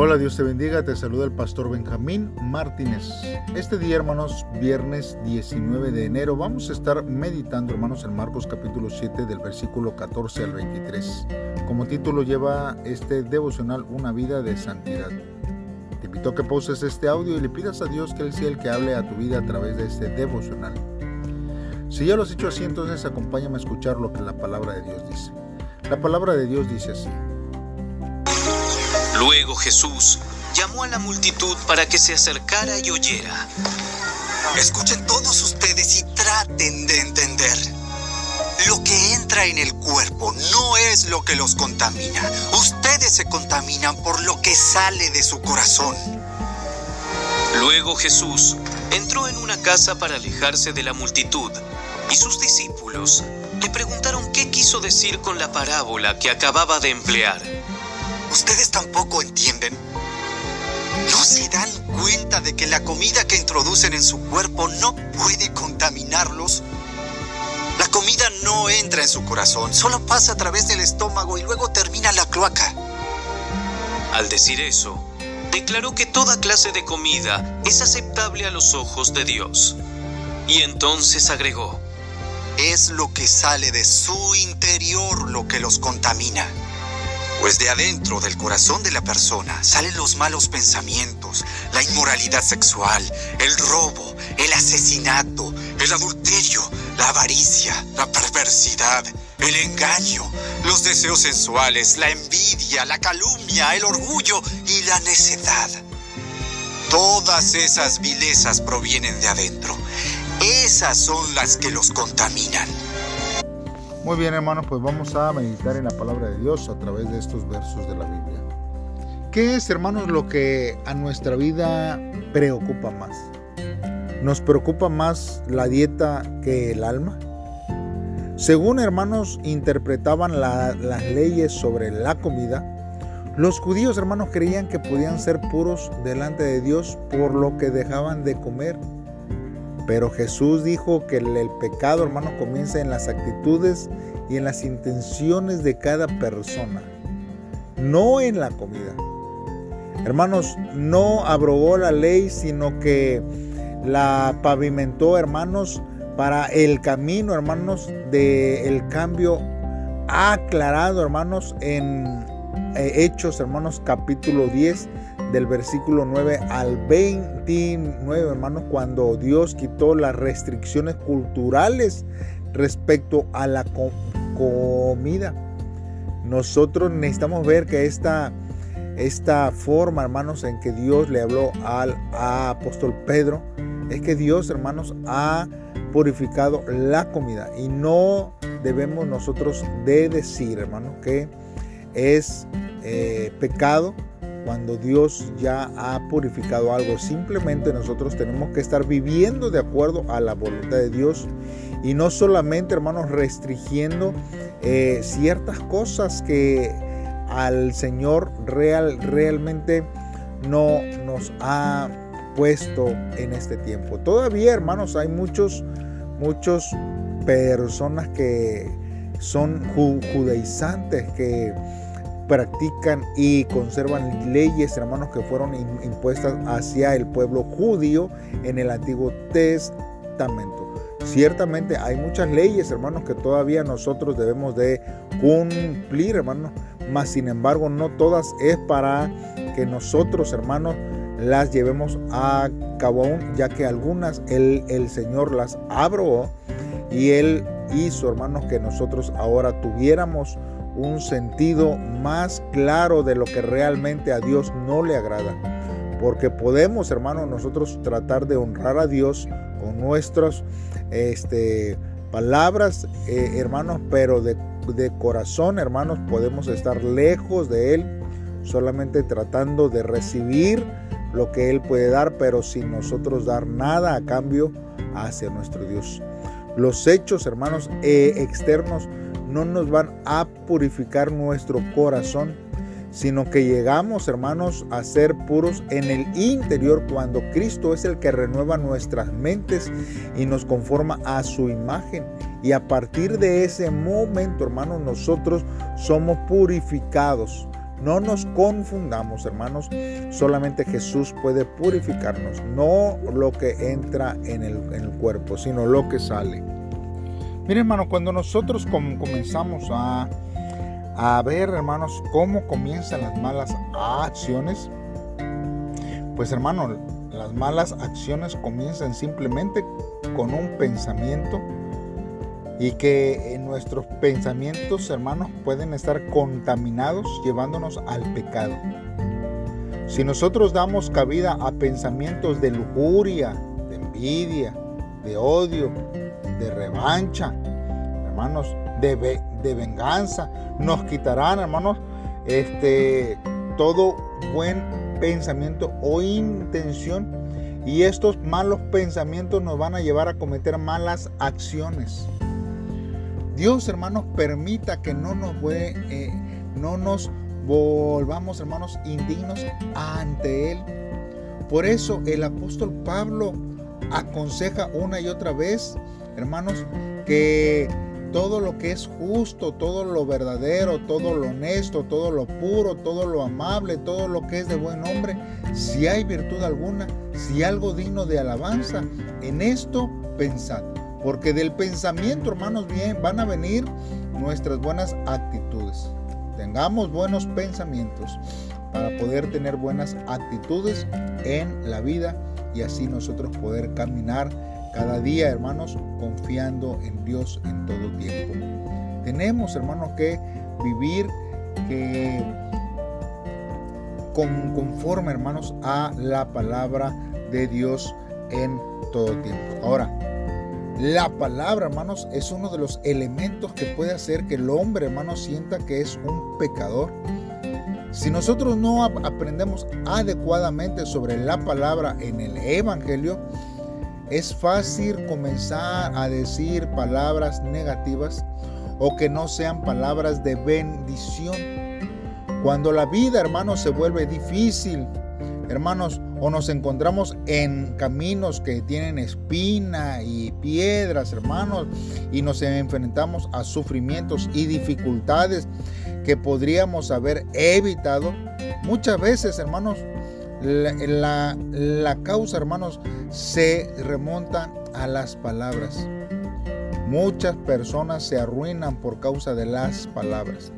Hola, Dios te bendiga, te saluda el pastor Benjamín Martínez. Este día, hermanos, viernes 19 de enero, vamos a estar meditando, hermanos, en Marcos capítulo 7 del versículo 14 al 23. Como título lleva este devocional Una vida de santidad. Te invito a que poses este audio y le pidas a Dios que Él sea el que hable a tu vida a través de este devocional. Si ya lo has hecho así, entonces acompáñame a escuchar lo que la palabra de Dios dice. La palabra de Dios dice así. Luego Jesús llamó a la multitud para que se acercara y oyera. Escuchen todos ustedes y traten de entender. Lo que entra en el cuerpo no es lo que los contamina. Ustedes se contaminan por lo que sale de su corazón. Luego Jesús entró en una casa para alejarse de la multitud y sus discípulos le preguntaron qué quiso decir con la parábola que acababa de emplear. ¿Ustedes tampoco entienden? ¿No se dan cuenta de que la comida que introducen en su cuerpo no puede contaminarlos? La comida no entra en su corazón, solo pasa a través del estómago y luego termina en la cloaca. Al decir eso, declaró que toda clase de comida es aceptable a los ojos de Dios. Y entonces agregó, es lo que sale de su interior lo que los contamina. Pues de adentro del corazón de la persona salen los malos pensamientos, la inmoralidad sexual, el robo, el asesinato, el adulterio, la avaricia, la perversidad, el engaño, los deseos sensuales, la envidia, la calumnia, el orgullo y la necedad. Todas esas vilezas provienen de adentro. Esas son las que los contaminan. Muy bien, hermanos, pues vamos a meditar en la palabra de Dios a través de estos versos de la Biblia. ¿Qué es, hermanos, lo que a nuestra vida preocupa más? ¿Nos preocupa más la dieta que el alma? Según hermanos interpretaban las leyes sobre la comida, los judíos hermanos creían que podían ser puros delante de Dios por lo que dejaban de comer pero Jesús dijo que el, pecado, hermano, comienza en las actitudes y en las intenciones de cada persona, no en la comida. Hermanos, no abrogó la ley, sino que la pavimentó, hermanos, para el camino, hermanos, del cambio aclarado, hermanos, en eh, Hechos, hermanos, capítulo 10, del versículo 9 al 29, hermanos, cuando Dios quitó las restricciones culturales respecto a la comida. Nosotros necesitamos ver que esta, esta forma, hermanos, en que Dios le habló al apóstol Pedro, es que Dios, hermanos, ha purificado la comida y no debemos nosotros de decir, hermanos, que es eh, pecado cuando Dios ya ha purificado algo. Simplemente nosotros tenemos que estar viviendo de acuerdo a la voluntad de Dios y no solamente, hermanos, restringiendo eh, ciertas cosas que al Señor real, realmente no nos ha puesto en este tiempo. Todavía, hermanos, hay muchos, muchos personas que son judaizantes, que practican y conservan leyes, hermanos, que fueron impuestas hacia el pueblo judío en el Antiguo Testamento. Ciertamente hay muchas leyes, hermanos, que todavía nosotros debemos de cumplir, hermanos, mas sin embargo no todas es para que nosotros, hermanos, las llevemos a cabo aún, ya que algunas el, el Señor las abrogó y Él hizo, hermanos, que nosotros ahora tuviéramos un sentido más claro de lo que realmente a Dios no le agrada. Porque podemos, hermanos, nosotros tratar de honrar a Dios con nuestras este, palabras, eh, hermanos, pero de, de corazón, hermanos, podemos estar lejos de Él, solamente tratando de recibir lo que Él puede dar, pero sin nosotros dar nada a cambio hacia nuestro Dios. Los hechos, hermanos, eh, externos no nos van a purificar nuestro corazón, sino que llegamos, hermanos, a ser puros en el interior cuando Cristo es el que renueva nuestras mentes y nos conforma a su imagen. Y a partir de ese momento, hermanos, nosotros somos purificados No nos confundamos, hermanos. Solamente Jesús puede purificarnos. No lo que entra en el, en el cuerpo, sino lo que sale. Mire, hermano, cuando nosotros comenzamos a, a ver, hermanos, cómo comienzan las malas acciones, pues, hermano, las malas acciones comienzan simplemente con un pensamiento y que nuestros pensamientos, hermanos, pueden estar contaminados llevándonos al pecado. Si nosotros damos cabida a pensamientos de lujuria, de envidia, de odio, de revancha, hermanos, de, de venganza, nos quitarán, hermanos, este, todo buen pensamiento o intención y estos malos pensamientos nos van a llevar a cometer malas acciones. Dios, hermanos, permita que no nos, eh, no nos volvamos, hermanos, indignos ante Él. Por eso el apóstol Pablo aconseja una y otra vez, hermanos, que todo lo que es justo, todo lo verdadero, todo lo honesto, todo lo puro, todo lo amable, todo lo que es de buen hombre, si hay virtud alguna, si algo digno de alabanza, en esto pensad. Porque del pensamiento, hermanos, bien, van a venir nuestras buenas actitudes. Tengamos buenos pensamientos para poder tener buenas actitudes en la vida y así nosotros poder caminar cada día, hermanos, confiando en Dios en todo tiempo. Tenemos, hermanos, que vivir que con, conforme, hermanos, a la palabra de Dios en todo tiempo. Ahora, la palabra, hermanos, es uno de los elementos que puede hacer que el hombre, hermanos, sienta que es un pecador. Si nosotros no aprendemos adecuadamente sobre la palabra en el Evangelio, es fácil comenzar a decir palabras negativas o que no sean palabras de bendición. Cuando la vida, hermanos, se vuelve difícil, hermanos, o nos encontramos en caminos que tienen espina y piedras, hermanos, y nos enfrentamos a sufrimientos y dificultades que podríamos haber evitado. Muchas veces, hermanos, la, la, causa, hermanos, se remonta a las palabras. Muchas personas se arruinan por causa de las palabras.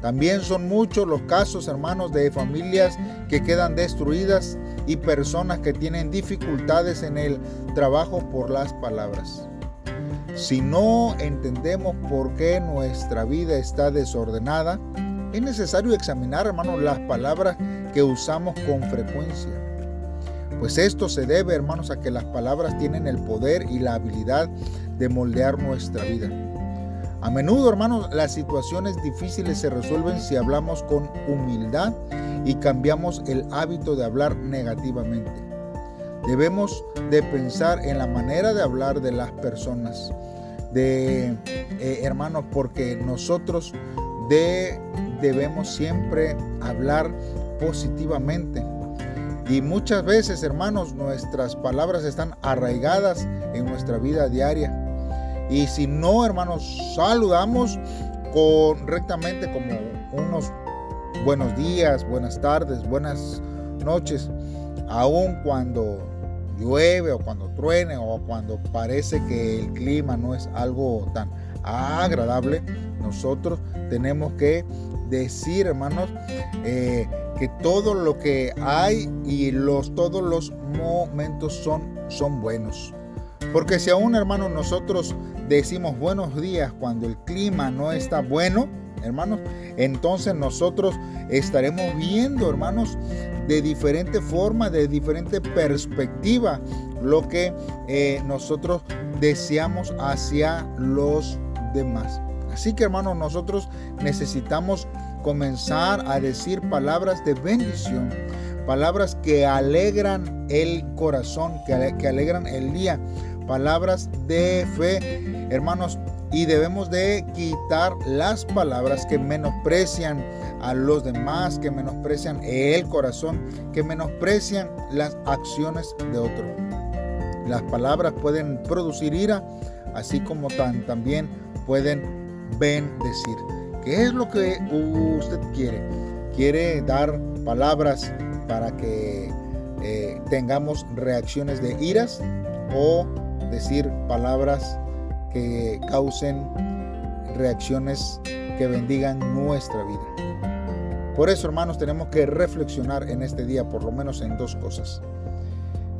También son muchos los casos, hermanos, de familias que quedan destruidas y personas que tienen dificultades en el trabajo por las palabras. Si no entendemos por qué nuestra vida está desordenada, es necesario examinar, hermanos, las palabras que usamos con frecuencia. Pues esto se debe, hermanos, a que las palabras tienen el poder y la habilidad de moldear nuestra vida. A menudo, hermanos, las situaciones difíciles se resuelven si hablamos con humildad y cambiamos el hábito de hablar negativamente. Debemos de pensar en la manera de hablar de las personas, de eh, hermanos, porque nosotros debemos siempre hablar positivamente. Y muchas veces, hermanos, nuestras palabras están arraigadas en nuestra vida diaria. Y si no, hermanos, saludamos correctamente como unos buenos días, buenas tardes, buenas noches, aun cuando llueve o cuando truene o cuando parece que el clima no es algo tan agradable, nosotros tenemos que decir, hermanos, eh, que todo lo que hay y los, todos los momentos son, son buenos. Porque si aún, hermanos, nosotros decimos buenos días cuando el clima no está bueno, hermanos, entonces nosotros estaremos viendo, hermanos, de diferente forma, de diferente perspectiva, lo que eh, nosotros deseamos hacia los demás. Así que, hermanos, nosotros necesitamos comenzar a decir palabras de bendición, palabras que alegran el corazón, que, alegran el día, palabras de fe, hermanos, y debemos de quitar las palabras que menosprecian a los demás, que menosprecian el corazón, que menosprecian las acciones de otro. Las palabras pueden producir ira, así como también pueden bendecir. ¿Qué es lo que usted quiere? quiere dar palabras para que eh, tengamos reacciones de iras o decir palabras que causen reacciones que bendigan nuestra vida. Por eso, hermanos, tenemos que reflexionar en este día por lo menos en dos cosas.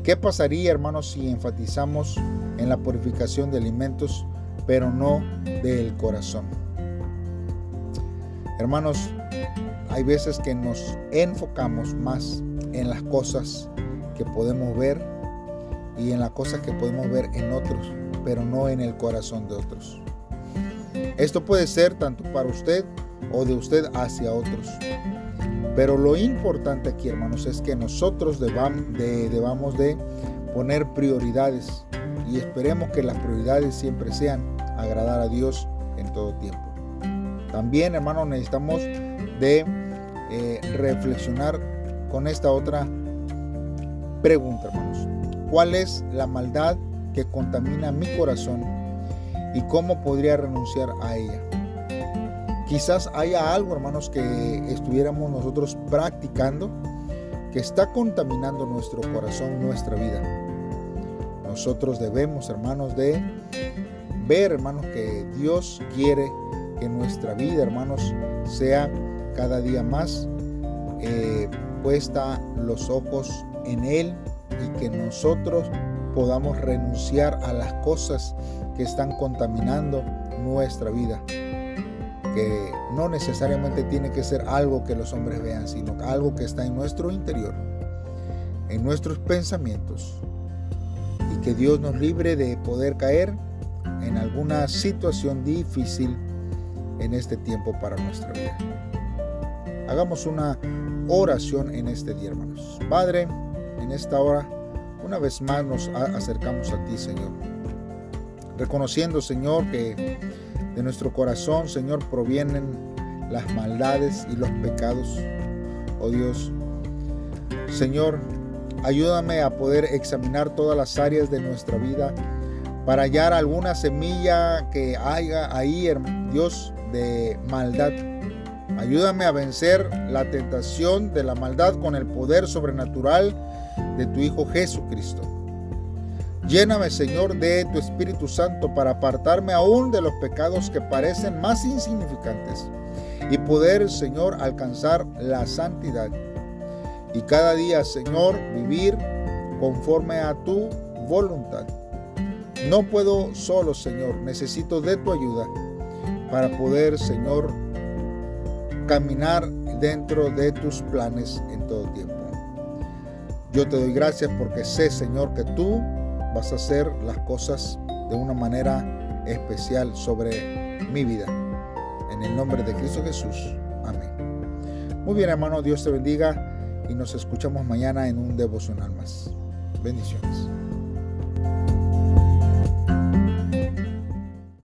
¿Qué pasaría, hermanos, si enfatizamos en la purificación de alimentos, pero no del corazón? Hermanos, hay veces que nos enfocamos más en las cosas que podemos ver y en las cosas que podemos ver en otros, pero no en el corazón de otros. Esto puede ser tanto para usted o de usted hacia otros. Pero lo importante aquí, hermanos, es que nosotros debamos de poner prioridades y esperemos que las prioridades siempre sean agradar a Dios en todo tiempo. También, hermanos, necesitamos de eh, reflexionar con esta otra pregunta, hermanos. ¿Cuál es la maldad que contamina mi corazón y cómo podría renunciar a ella? Quizás haya algo, hermanos, que estuviéramos nosotros practicando que está contaminando nuestro corazón, nuestra vida. Nosotros debemos, hermanos, de ver, hermanos, que Dios quiere que nuestra vida, hermanos, sea cada día más eh, puesta los ojos en Él y que nosotros podamos renunciar a las cosas que están contaminando nuestra vida. Que no necesariamente tiene que ser algo que los hombres vean, sino algo que está en nuestro interior, en nuestros pensamientos. Y que Dios nos libre de poder caer en alguna situación difícil en este tiempo para nuestra vida. Hagamos una oración en este día, hermanos. Padre, en esta hora, una vez más nos acercamos a ti, Señor. Reconociendo, Señor, que de nuestro corazón, Señor, provienen las maldades y los pecados. Oh Dios, Señor, ayúdame a poder examinar todas las áreas de nuestra vida para hallar alguna semilla que haya ahí, Dios, de maldad Ayúdame a vencer la tentación de la maldad con el poder sobrenatural de tu Hijo Jesucristo. Lléname, Señor, de tu Espíritu Santo para apartarme aún de los pecados que parecen más insignificantes y poder, Señor, alcanzar la santidad. Y cada día, Señor, vivir conforme a tu voluntad. No puedo solo, Señor, necesito de tu ayuda para poder, Señor, caminar dentro de tus planes en todo tiempo. Yo te doy gracias porque sé, Señor, que tú vas a hacer las cosas de una manera especial sobre mi vida. En el nombre de Cristo Jesús. Amén. Muy bien, hermano, Dios te bendiga y nos escuchamos mañana en un devocional más. Bendiciones.